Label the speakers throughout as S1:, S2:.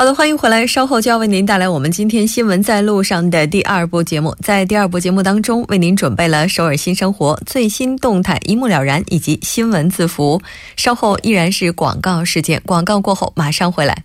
S1: 好的，欢迎回来。稍后就要为您带来我们今天新闻在路上的第二部节目。在第二部节目当中，为您准备了首尔新生活最新动态一目了然，以及新闻字符。稍后依然是广告事件，广告过后马上回来。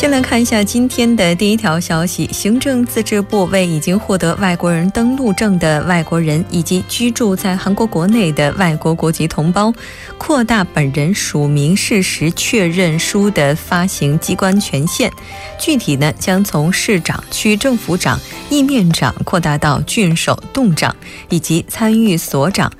S1: 先来看一下今天的第一条消息：行政自治部为已经获得外国人登陆证的外国人以及居住在韩国国内的外国国籍同胞，扩大本人署名事实确认书的发行机关权限。具体呢，将从市长、区政府长、意面长扩大到郡守、洞长以及参与所长。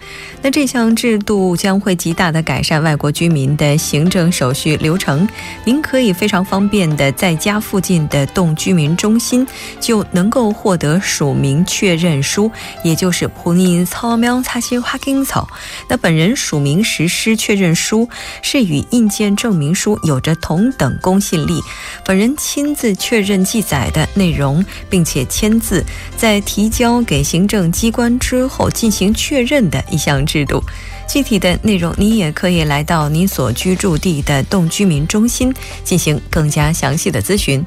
S1: 那这项制度将会极大的改善外国居民的行政手续流程。您可以非常方便的在家附近的动居民中心就能够获得署名确认书，也就是普尼草苗擦新花根草。那本人署名实施确认书是与印鉴证明书有着同等公信力，本人亲自确认记载的内容，并且签字，在提交给行政机关之后进行确认的一项。制度，具体的内容你也可以来到你所居住地的动居民中心进行更加详细的咨询。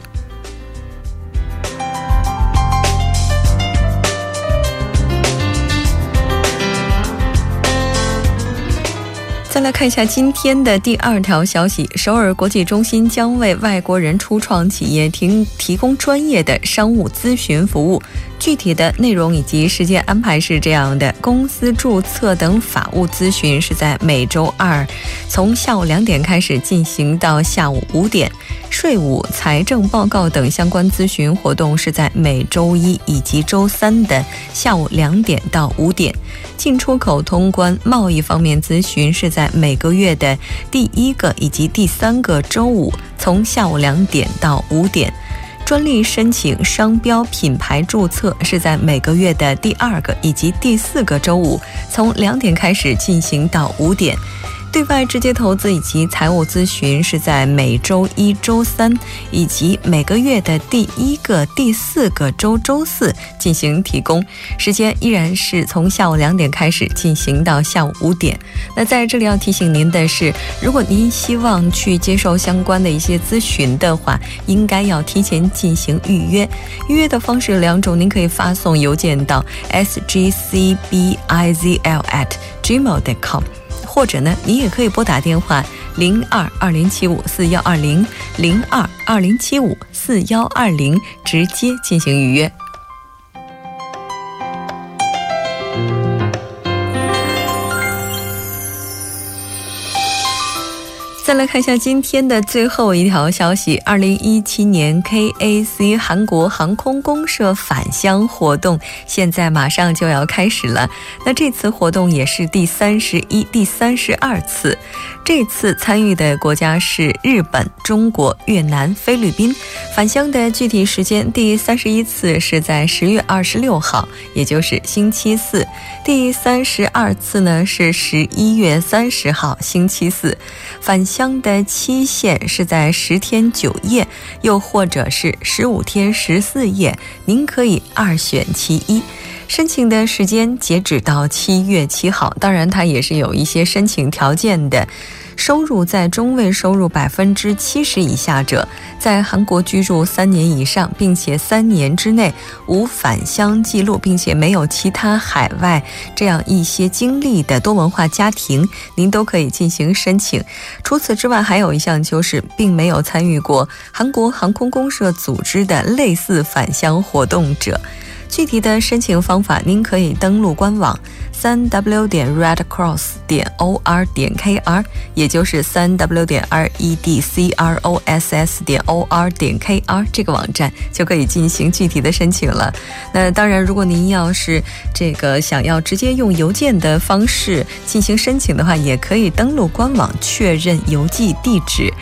S1: 再来看一下今天的第二条消息：首尔国际中心将为外国人初创企业提提供专业的商务咨询服务。具体的内容以及时间安排是这样的：公司注册等法务咨询是在每周二从下午两点开始进行到下午五点；税务、财政报告等相关咨询活动是在每周一以及周三的下午两点到五点；进出口通关、贸易方面咨询是在每个月的第一个以及第三个周五，从下午两点到五点。专利申请、商标品牌注册是在每个月的第二个以及第四个周五，从两点开始进行到五点。对外直接投资以及财务咨询是在每周一周三以及每个月的第一个、第四个周周四进行提供，时间依然是从下午两点开始进行到下午五点。那在这里要提醒您的是，如果您希望去接受相关的一些咨询的话，应该要提前进行预约。预约的方式有两种，您可以发送邮件到 sgcbizl@gmail.com。或者呢，你也可以拨打电话零二二零七五四幺二零零二二零七五四幺二零，直接进行预约。再来看一下今天的最后一条消息：二零一七年 KAC 韩国航空公社返乡活动现在马上就要开始了。那这次活动也是第三十一、第三十二次。这次参与的国家是日本、中国、越南、菲律宾。返乡的具体时间，第三十一次是在十月二十六号，也就是星期四；第三十二次呢是十一月三十号，星期四。返乡的期限是在十天九夜，又或者是十五天十四夜，您可以二选其一。申请的时间截止到七月七号，当然它也是有一些申请条件的。收入在中位收入百分之七十以下者，在韩国居住三年以上，并且三年之内无返乡记录，并且没有其他海外这样一些经历的多文化家庭，您都可以进行申请。除此之外，还有一项就是，并没有参与过韩国航空公社组织的类似返乡活动者。具体的申请方法，您可以登录官网三 w 点 redcross 点 o r 点 k r，也就是三 w 点 r e d c r o s s 点 o r 点 k r 这个网站就可以进行具体的申请了。那当然，如果您要是这个想要直接用邮件的方式进行申请的话，也可以登录官网确认邮寄地址。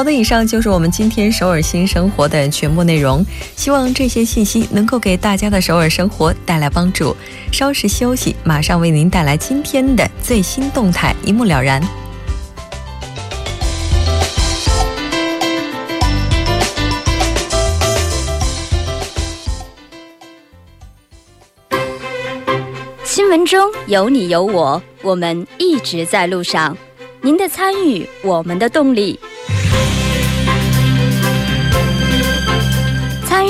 S1: 好的，以上就是我们今天首尔新生活的全部内容。希望这些信息能够给大家的首尔生活带来帮助。稍事休息，马上为您带来今天的最新动态，一目了然。
S2: 新闻中有你有我，我们一直在路上。您的参与，我们的动力。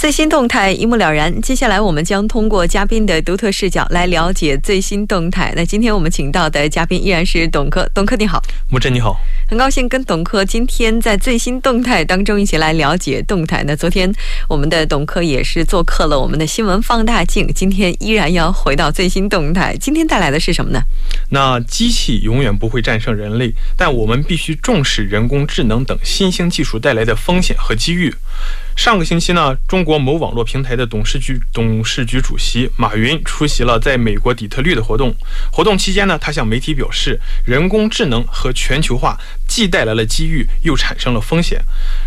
S1: 最新动态一目了然。接下来，我们将通过嘉宾的独特视角来了解最新动态。那今天我们请到的嘉宾依然是董科，董科你好，
S3: 木真你好，
S1: 很高兴跟董科今天在最新动态当中一起来了解动态。那昨天我们的董科也是做客了我们的新闻放大镜，今天依然要回到最新动态。今天带来的是什么呢？
S3: 那机器永远不会战胜人类，但我们必须重视人工智能等新兴技术带来的风险和机遇。上个星期呢，中国某网络平台的董事局董事局主席马云出席了在美国底特律的活动。活动期间呢，他向媒体表示，人工智能和全球化既带来了机遇，又产生了风险，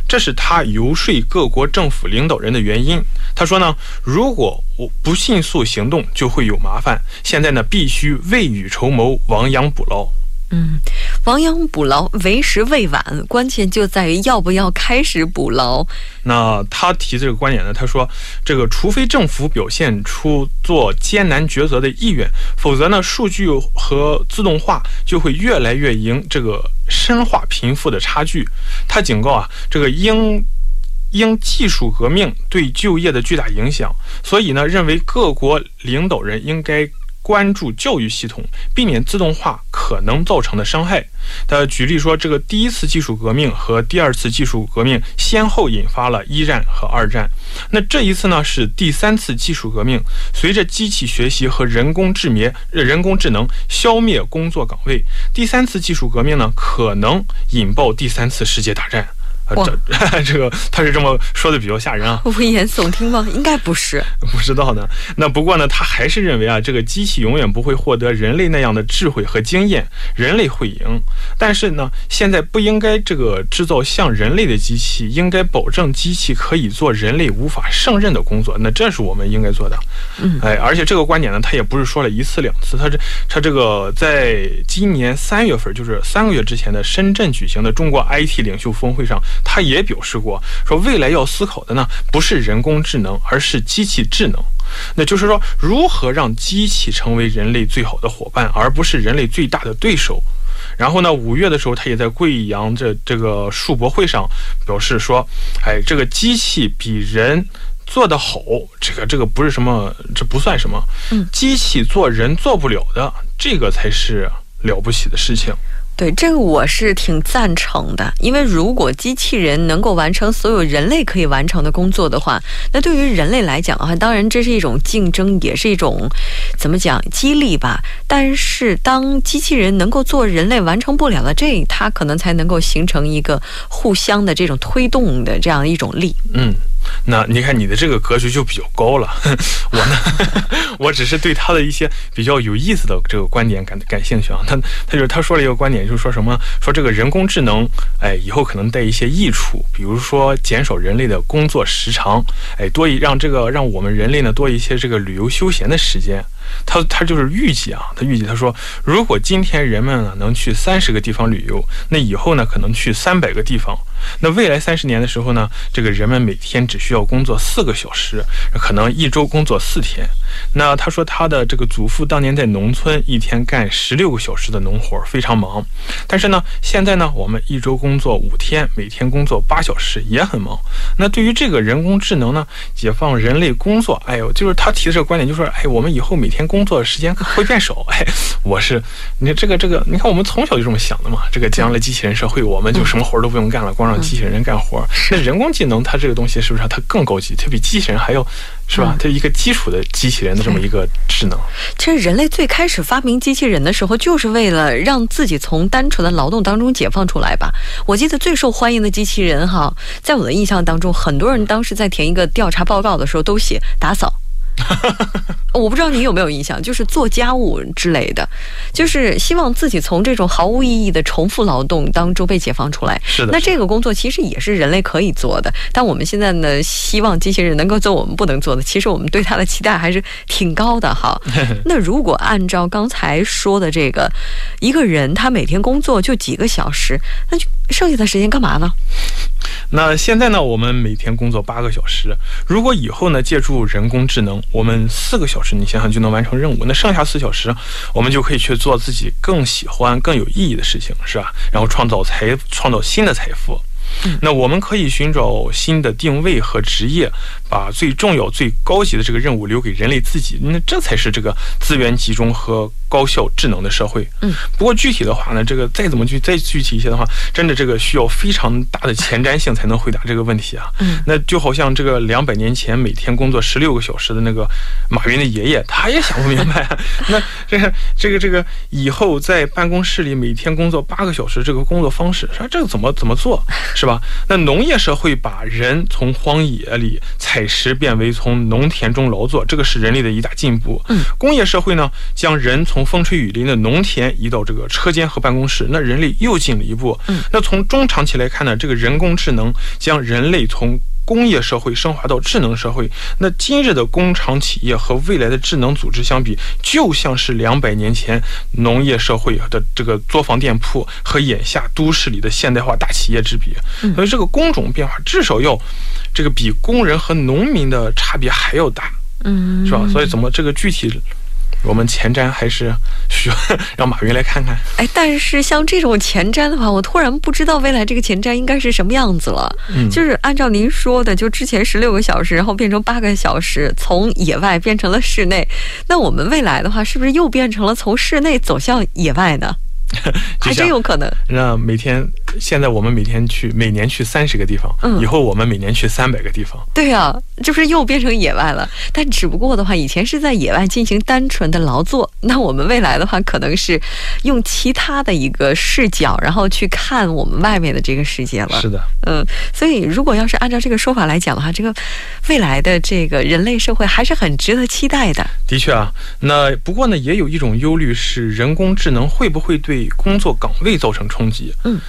S3: 这是他游说各国政府领导人的原因。他说呢，如果我不迅速行动，就会有麻烦。现在呢，必须未雨绸缪，亡羊补牢。
S1: 嗯，亡羊补牢为时未晚，关键就在于要不要开始补牢。
S3: 那他提这个观点呢？他说，这个除非政府表现出做艰难抉择的意愿，否则呢，数据和自动化就会越来越赢，这个深化贫富的差距。他警告啊，这个因因技术革命对就业的巨大影响，所以呢，认为各国领导人应该。关注教育系统，避免自动化可能造成的伤害。他举例说，这个第一次技术革命和第二次技术革命先后引发了一战和二战。那这一次呢，是第三次技术革命。随着机器学习和人工智灭人工智能消灭工作岗位，第三次技术革命呢，可能引爆第三次世界大战。这 这个他是这么说的，比较吓人啊！
S1: 危言耸听吗？应该不是，
S3: 不知道呢。那不过呢，他还是认为啊，这个机器永远不会获得人类那样的智慧和经验，人类会赢。但是呢，现在不应该这个制造像人类的机器，应该保证机器可以做人类无法胜任的工作。那这是我们应该做的。
S1: 嗯，
S3: 哎，而且这个观点呢，他也不是说了一次两次，他这他这个在今年三月份，就是三个月之前的深圳举行的中国 IT 领袖峰会上。他也表示过，说未来要思考的呢，不是人工智能，而是机器智能。那就是说，如何让机器成为人类最好的伙伴，而不是人类最大的对手。然后呢，五月的时候，他也在贵阳这这个数博会上表示说，哎，这个机器比人做得好，这个这个不是什么，这不算什么。
S1: 嗯，
S3: 机器做人做不了的，这个才是了不起的事情。
S1: 对这个我是挺赞成的，因为如果机器人能够完成所有人类可以完成的工作的话，那对于人类来讲啊，当然这是一种竞争，也是一种怎么讲激励吧。但是当机器人能够做人类完成不了的这，它可能才能够形成一个互相的这种推动的这样一种力。
S3: 嗯。那你看你的这个格局就比较高了，我呢，我只是对他的一些比较有意思的这个观点感感兴趣啊。他他就是他说了一个观点，就是说什么说这个人工智能，哎，以后可能带一些益处，比如说减少人类的工作时长，哎，多一让这个让我们人类呢多一些这个旅游休闲的时间。他他就是预计啊，他预计他说，如果今天人们呢能去三十个地方旅游，那以后呢可能去三百个地方。那未来三十年的时候呢，这个人们每天只需要工作四个小时，可能一周工作四天。那他说他的这个祖父当年在农村一天干十六个小时的农活，非常忙。但是呢，现在呢，我们一周工作五天，每天工作八小时，也很忙。那对于这个人工智能呢，解放人类工作，哎呦，就是他提的这个观点，就说，哎，我们以后每天工作的时间会变少。哎，我是，你看这个这个，你看我们从小就这么想的嘛。这个将来机器人社会，我们就什么活都不用干了，光让机器人干活。那人工智能，它这个东西是不是它更高级？它比机器人还要。是吧？它一个基础的机器人的这么一个智能。
S1: 其实人类最开始发明机器人的时候，就是为了让自己从单纯的劳动当中解放出来吧。我记得最受欢迎的机器人哈，在我的印象当中，很多人当时在填一个调查报告的时候都写打扫。我不知道你有没有印象，就是做家务之类的，就是希望自己从这种毫无意义的重复劳动当中被解放出来。
S3: 是的，
S1: 那这个工作其实也是人类可以做的，但我们现在呢，希望机器人能够做我们不能做的。其实我们对它的期待还是挺高的哈。那如果按照刚才说的这个，一个人他每天工作就几个小时，那就剩下的时间干嘛呢？
S3: 那现在呢，我们每天工作八个小时。如果以后呢，借助人工智能，我们四个小时，你想想就能完成任务。那剩下四小时，我们就可以去做自己更喜欢、更有意义的事情，是吧？然后创造财，创造新的财富。那我们可以寻找新的定位和职业，把最重要、最高级的这个任务留给人类自己。那这才是这个资源集中和高效智能的社会。
S1: 嗯，
S3: 不过具体的话呢，这个再怎么去再具体一些的话，真的这个需要非常大的前瞻性才能回答这个问题啊。
S1: 嗯，
S3: 那就好像这个两百年前每天工作十六个小时的那个马云的爷爷，他也想不明白。那这个这个这个以后在办公室里每天工作八个小时这个工作方式，说这个怎么怎么做？是吧？那农业社会把人从荒野里采食变为从农田中劳作，这个是人类的一大进步。
S1: 嗯，
S3: 工业社会呢，将人从风吹雨淋的农田移到这个车间和办公室，那人类又进了一步。
S1: 嗯，
S3: 那从中长期来看呢，这个人工智能将人类从工业社会升华到智能社会，那今日的工厂企业和未来的智能组织相比，就像是两百年前农业社会的这个作坊店铺和眼下都市里的现代化大企业之比。所以这个工种变化至少要这个比工人和农民的差别还要大，
S1: 嗯，
S3: 是吧？所以怎么这个具体？我们前瞻还是需要 让马云来看看。
S1: 哎，但是像这种前瞻的话，我突然不知道未来这个前瞻应该是什么样子了。
S3: 嗯，
S1: 就是按照您说的，就之前十六个小时，然后变成八个小时，从野外变成了室内。那我们未来的话，是不是又变成了从室内走向野外呢？还真有可能。
S3: 那每天，现在我们每天去，每年去三十个地方，
S1: 嗯
S3: 以后我们每年去三百个地方。
S1: 对啊，这不是又变成野外了？但只不过的话，以前是在野外进行单纯的劳作，那我们未来的话，可能是用其他的一个视角，然后去看我们外面的这个世界了。
S3: 是的，
S1: 嗯，所以如果要是按照这个说法来讲的话，这个未来的这个人类社会还是很值得期待的。
S3: 的确啊。那不过呢，也有一种忧虑是，人工智能会不会对工作岗位造成冲击？
S1: 嗯。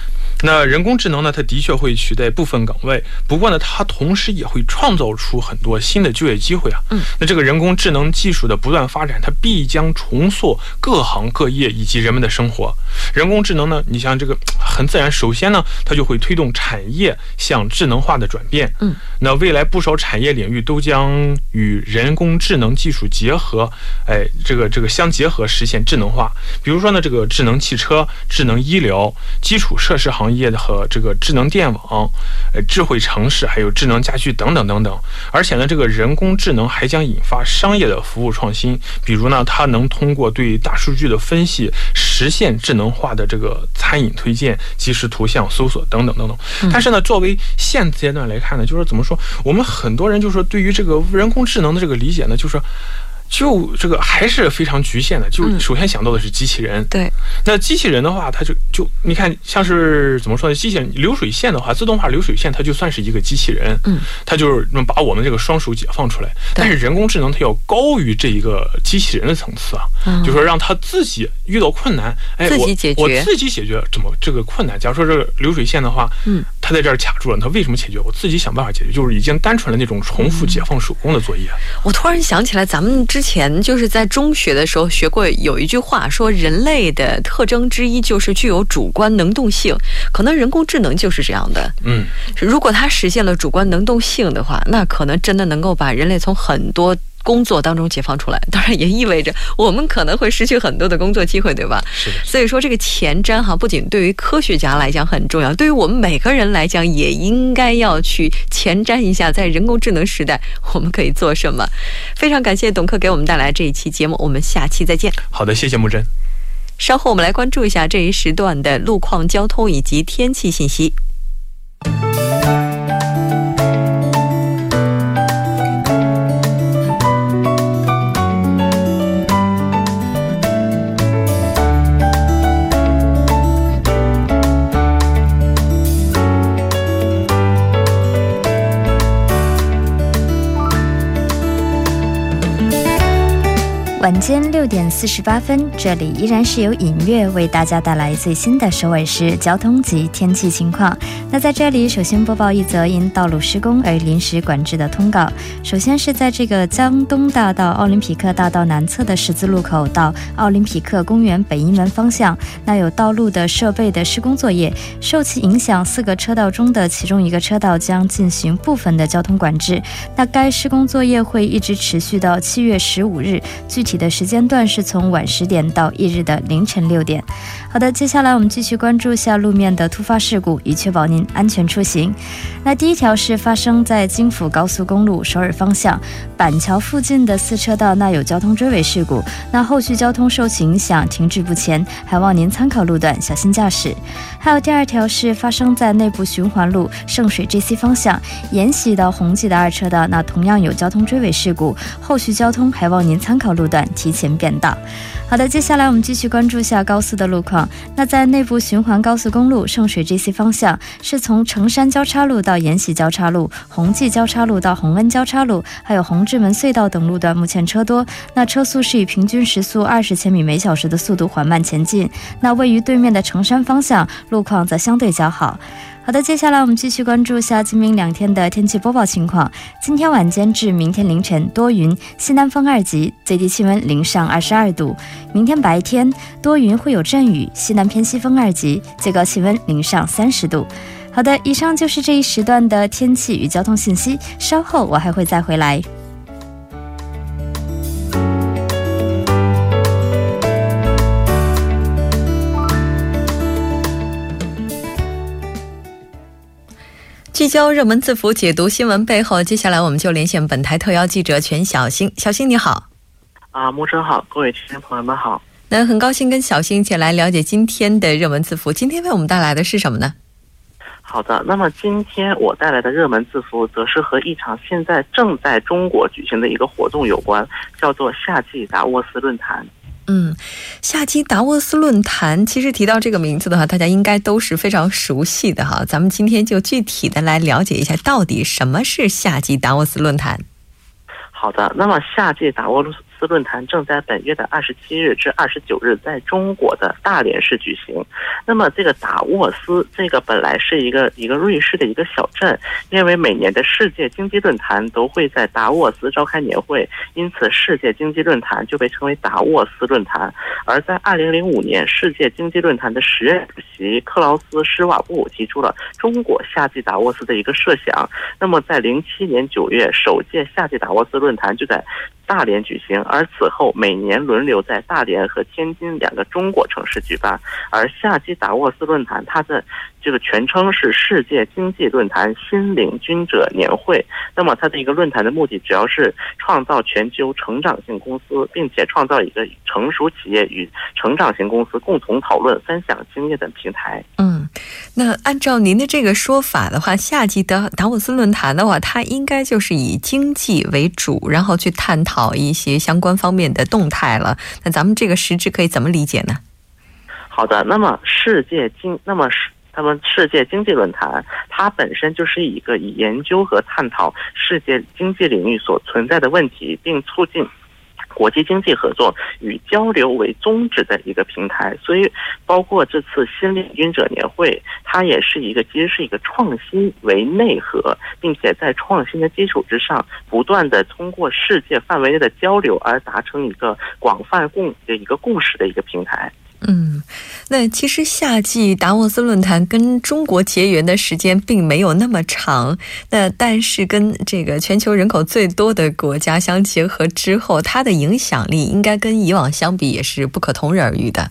S3: 那人工智能呢？它的确会取代部分岗位，不过呢，它同时也会创造出很多新的就业机会啊。
S1: 嗯，
S3: 那这个人工智能技术的不断发展，它必将重塑各行各业以及人们的生活。人工智能呢，你像这个很自然，首先呢，它就会推动产业向智能化的转变。
S1: 嗯，
S3: 那未来不少产业领域都将与人工智能技术结合，哎，这个这个相结合，实现智能化。比如说呢，这个智能汽车、智能医疗、基础设施行业的和这个智能电网、呃智慧城市，还有智能家居等等等等。而且呢，这个人工智能还将引发商业的服务创新，比如呢，它能通过对大数据的分析，实现智能化的这个餐饮推荐、即时图像搜索等等等等。但是呢，作为现阶段来看呢，就是怎么说，我们很多人就是说对于这个人工智能的这个理解呢，就是就这个还是非常局限的。就
S1: 嗯
S3: 首先想到的是机器人，
S1: 对，
S3: 那机器人的话，它就就你看，像是怎么说呢？机器人流水线的话，自动化流水线它就算是一个机器人，
S1: 嗯，
S3: 它就是能把我们这个双手解放出来。但是人工智能它要高于这一个机器人的层次啊，
S1: 嗯
S3: 就说让它自己遇到困难，哎，
S1: 自己
S3: 我
S1: 解决
S3: 我自己解决怎么这个困难？假如说这个流水线的话，
S1: 嗯，
S3: 它在这儿卡住了，他为什么解决？我自己想办法解决，就是已经单纯的那种重复解放手工的作业。
S1: 我突然想起来，咱们之前就是在中学的时候学过有一句话，说人类的特征之一就是具有主观能动性，可能人工智能就是这样的。
S3: 嗯，
S1: 如果它实现了主观能动性的话，那可能真的能够把人类从很多工作当中解放出来。当然，也意味着我们可能会失去很多的工作机会，对吧？
S3: 是的。
S1: 所以说，这个前瞻哈，不仅对于科学家来讲很重要，对于我们每个人来讲，也应该要去前瞻一下，在人工智能时代，我们可以做什么。非常感谢董克给我们带来这一期节目，我们下期再见。
S3: 好的，谢谢木真。
S1: 稍后我们来关注一下这一时段的路况、交通以及天气信息。
S4: 晚间六点四十八分，这里依然是由尹月为大家带来最新的首尔市交通及天气情况。那在这里，首先播报一则因道路施工而临时管制的通告。首先是在这个江东大道奥林匹克大道南侧的十字路口到奥林匹克公园北一门方向，那有道路的设备的施工作业，受其影响，四个车道中的其中一个车道将进行部分的交通管制。那该施工作业会一直持续到七月十五日，具体的时间段是从晚十点到翌日的凌晨六点。好的，接下来我们继续关注一下路面的突发事故，以确保您安全出行。那第一条是发生在京釜高速公路首尔方向板桥附近的四车道，那有交通追尾事故，那后续交通受其影响停滞不前，还望您参考路段小心驾驶。还有第二条是发生在内部循环路圣水 JC 方向延禧到宏济的二车道，那同样有交通追尾事故，后续交通还望您参考路段提前变道。好的，接下来我们继续关注一下高速的路况。那在内部循环高速公路圣水 G C 方向，是从城山交叉路到延禧交叉路、宏济交叉路到洪恩交叉路，还有红志门隧道等路段，目前车多。那车速是以平均时速二十千米每小时的速度缓慢前进。那位于对面的城山方向，路况则相对较好。好的，接下来我们继续关注下今明两天的天气播报情况。今天晚间至明天凌晨多云，西南风二级，最低气温零上二十二度。明天白天多云，会有阵雨，西南偏西风二级，最高气温零上三十度。好的，以上就是这一时段的天气与交通信息，稍后我还会再回来。
S1: 聚焦热门字符，解读新闻背后。接下来，我们就连线本台特邀记者全小星。小星你好，
S5: 啊，木生好，各位听众朋友们好。
S1: 那很高兴跟小星一起来了解今天的热门字符。今天为我们带来的是什么呢？
S5: 好的，那么今天我带来的热门字符，则是和一场现在正在中国举行的一个活动有关，叫做夏季达沃斯论坛。
S1: 嗯，夏季达沃斯论坛，其实提到这个名字的话，大家应该都是非常熟悉的哈。咱们今天就具体的来了解一下，到底什么是夏季达沃斯论坛。
S5: 好的，那么夏季达沃斯论坛正在本月的二十七日至二十九日在中国的大连市举行。那么这个达沃斯，这个本来是一个一个瑞士的一个小镇，因为每年的世界经济论坛都会在达沃斯召开年会，因此世界经济论坛就被称为达沃斯论坛。而在二零零五年，世界经济论坛的时任主席克劳斯施瓦布提出了中国夏季达沃斯的一个设想。那么在零七年九月，首届夏季达沃斯论坛就在大连举行，而此后每年轮流在大连和天津两个中国城市举办。而夏季达沃斯论坛，它的这个全称是世界经济论坛新领军者年会。那么它的一个论坛的目的，主要是创造全球成长性公司，并且创造一个成熟企业与成长型公司共同讨论、分享经验的平台。
S1: 嗯，那按照您的这个说法的话，夏季的达沃斯论坛的话，它应该就是以经济为主，然后去探讨一些相关方面的动态了。那咱们这个实质可以怎么理解呢？
S5: 好的，那么世界经，那么是他们世界经济论坛，它本身就是一个以研究和探讨世界经济领域所存在的问题，并促进。国际经济合作与交流为宗旨的一个平台，所以包括这次新领军者年会，它也是一个其实是一个创新为内核，并且在创新的基础之上，不断的通过世界范围内的交流而达成一个广泛共的一个共识的一个平台。
S1: 嗯，那其实夏季达沃斯论坛跟中国结缘的时间并没有那么长，那但是跟这个全球人口最多的国家相结合之后，它的影响力应该跟以往相比也是不可同日而语的。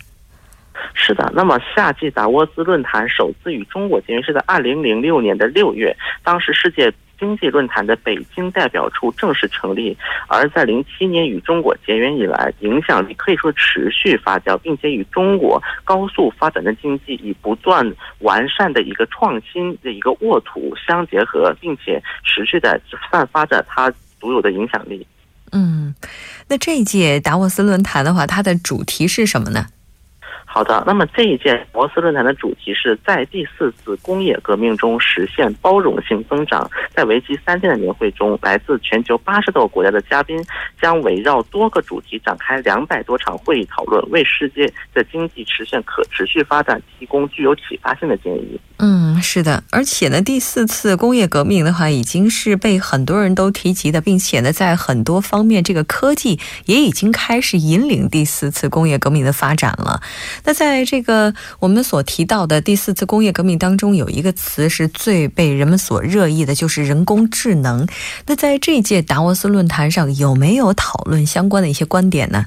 S5: 是的，那么夏季达沃斯论坛首次与中国结缘是在二零零六年的六月，当时世界。经济论坛的北京代表处正式成立，而在零七年与中国结缘以来，影响力可以说持续发酵，并且与中国高速发展的经济以不断完善的一个创新的一个沃土相结合，并且持续的散发着它独有的影响力。
S1: 嗯，那这一届达沃斯论坛的话，它的主题是什么呢？
S5: 好的，那么这一届摩斯论坛的主题是在第四次工业革命中实现包容性增长。在为期三天的年会中，来自全球八十多个国家的嘉宾将围绕多个主题展开两百多场会议讨论，为世界的经济实现可持续发展提供具有启发性的建议。
S1: 嗯，是的，而且呢，第四次工业革命的话，已经是被很多人都提及的，并且呢，在很多方面，这个科技也已经开始引领第四次工业革命的发展了。那在这个我们所提到的第四次工业革命当中，有一个词是最被人们所热议的，就是人工智能。那在这届达沃斯论坛上，有没有讨论相关的一些观点呢？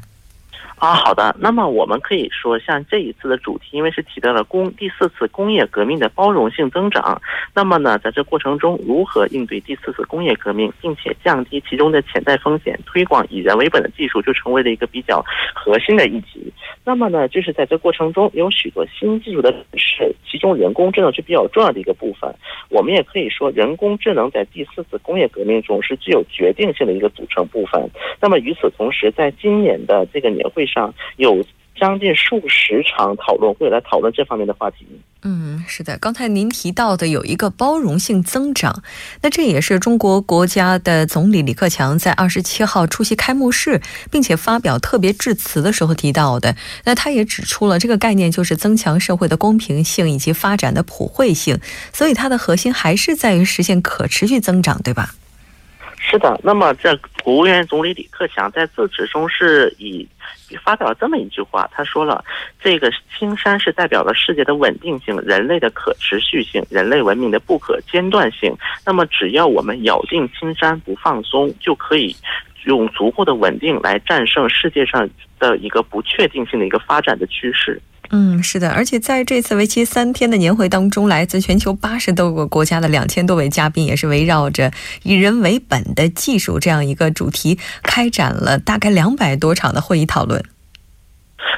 S5: 啊，好的。那么我们可以说，像这一次的主题，因为是提到了工第四次工业革命的包容性增长，那么呢，在这过程中如何应对第四次工业革命，并且降低其中的潜在风险，推广以人为本的技术，就成为了一个比较核心的议题。那么呢，就是在这过程中有许多新技术的是其中人工智能是比较重要的一个部分。我们也可以说，人工智能在第四次工业革命中是具有决定性的一个组成部分。那么与此同时，在今年的这个年会上有将近数十场讨论会来讨论这方面的话题。
S1: 嗯，是的，刚才您提到的有一个包容性增长，那这也是中国国家的总理李克强在二十七号出席开幕式并且发表特别致辞的时候提到的。那他也指出了这个概念就是增强社会的公平性以及发展的普惠性，所以它的核心还是在于实现可持续增长，对吧？
S5: 是的，那么这国务院总理李克强在致辞中是以发表了这么一句话，他说了：“这个青山是代表了世界的稳定性、人类的可持续性、人类文明的不可间断性。那么，只要我们咬定青山不放松，就可以用足够的稳定来战胜世界上的一个不确定性的一个发展的趋势。”
S1: 嗯，是的，而且在这次为期三天的年会当中，来自全球八十多个国家的两千多位嘉宾，也是围绕着以人为本的技术这样一个主题，开展了大概两百多场的会议讨论。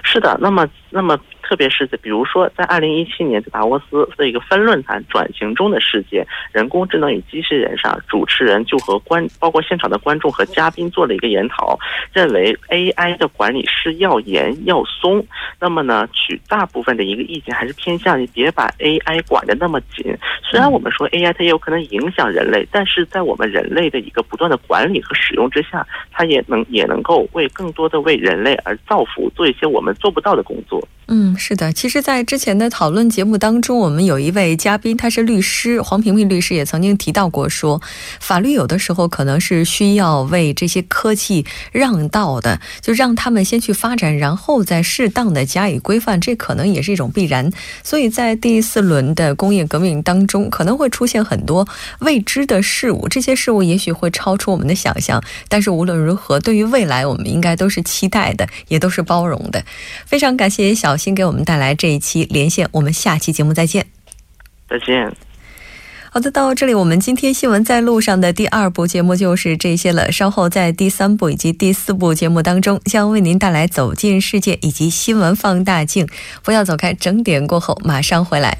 S5: 是的，那么，那么。特别是在比如说，在二零一七年在达沃斯的一个分论坛“转型中的世界：人工智能与机器人”上，主持人就和观包括现场的观众和嘉宾做了一个研讨，认为 AI 的管理是要严要松。那么呢，取大部分的一个意见还是偏向于别把 AI 管得那么紧。虽然我们说 AI 它也有可能影响人类，但是在我们人类的一个不断的管理和使用之下，它也能也能够为更多的为人类而造福，做一些我们做不到的工作。
S1: 嗯，是的。其实，在之前的讨论节目当中，我们有一位嘉宾，他是律师黄平平律师，也曾经提到过，说法律有的时候可能是需要为这些科技让道的，就让他们先去发展，然后再适当的加以规范，这可能也是一种必然。所以在第四轮的工业革命当中，可能会出现很多未知的事物，这些事物也许会超出我们的想象。但是无论如何，对于未来，我们应该都是期待的，也都是包容的。非常感谢小。新给我们带来这一期连线，我们下期节目再见。
S5: 再见。
S1: 好的，到这里我们今天新闻在路上的第二部节目就是这些了。稍后在第三部以及第四部节目当中，将为您带来走进世界以及新闻放大镜。不要走开，整点过后马上回来。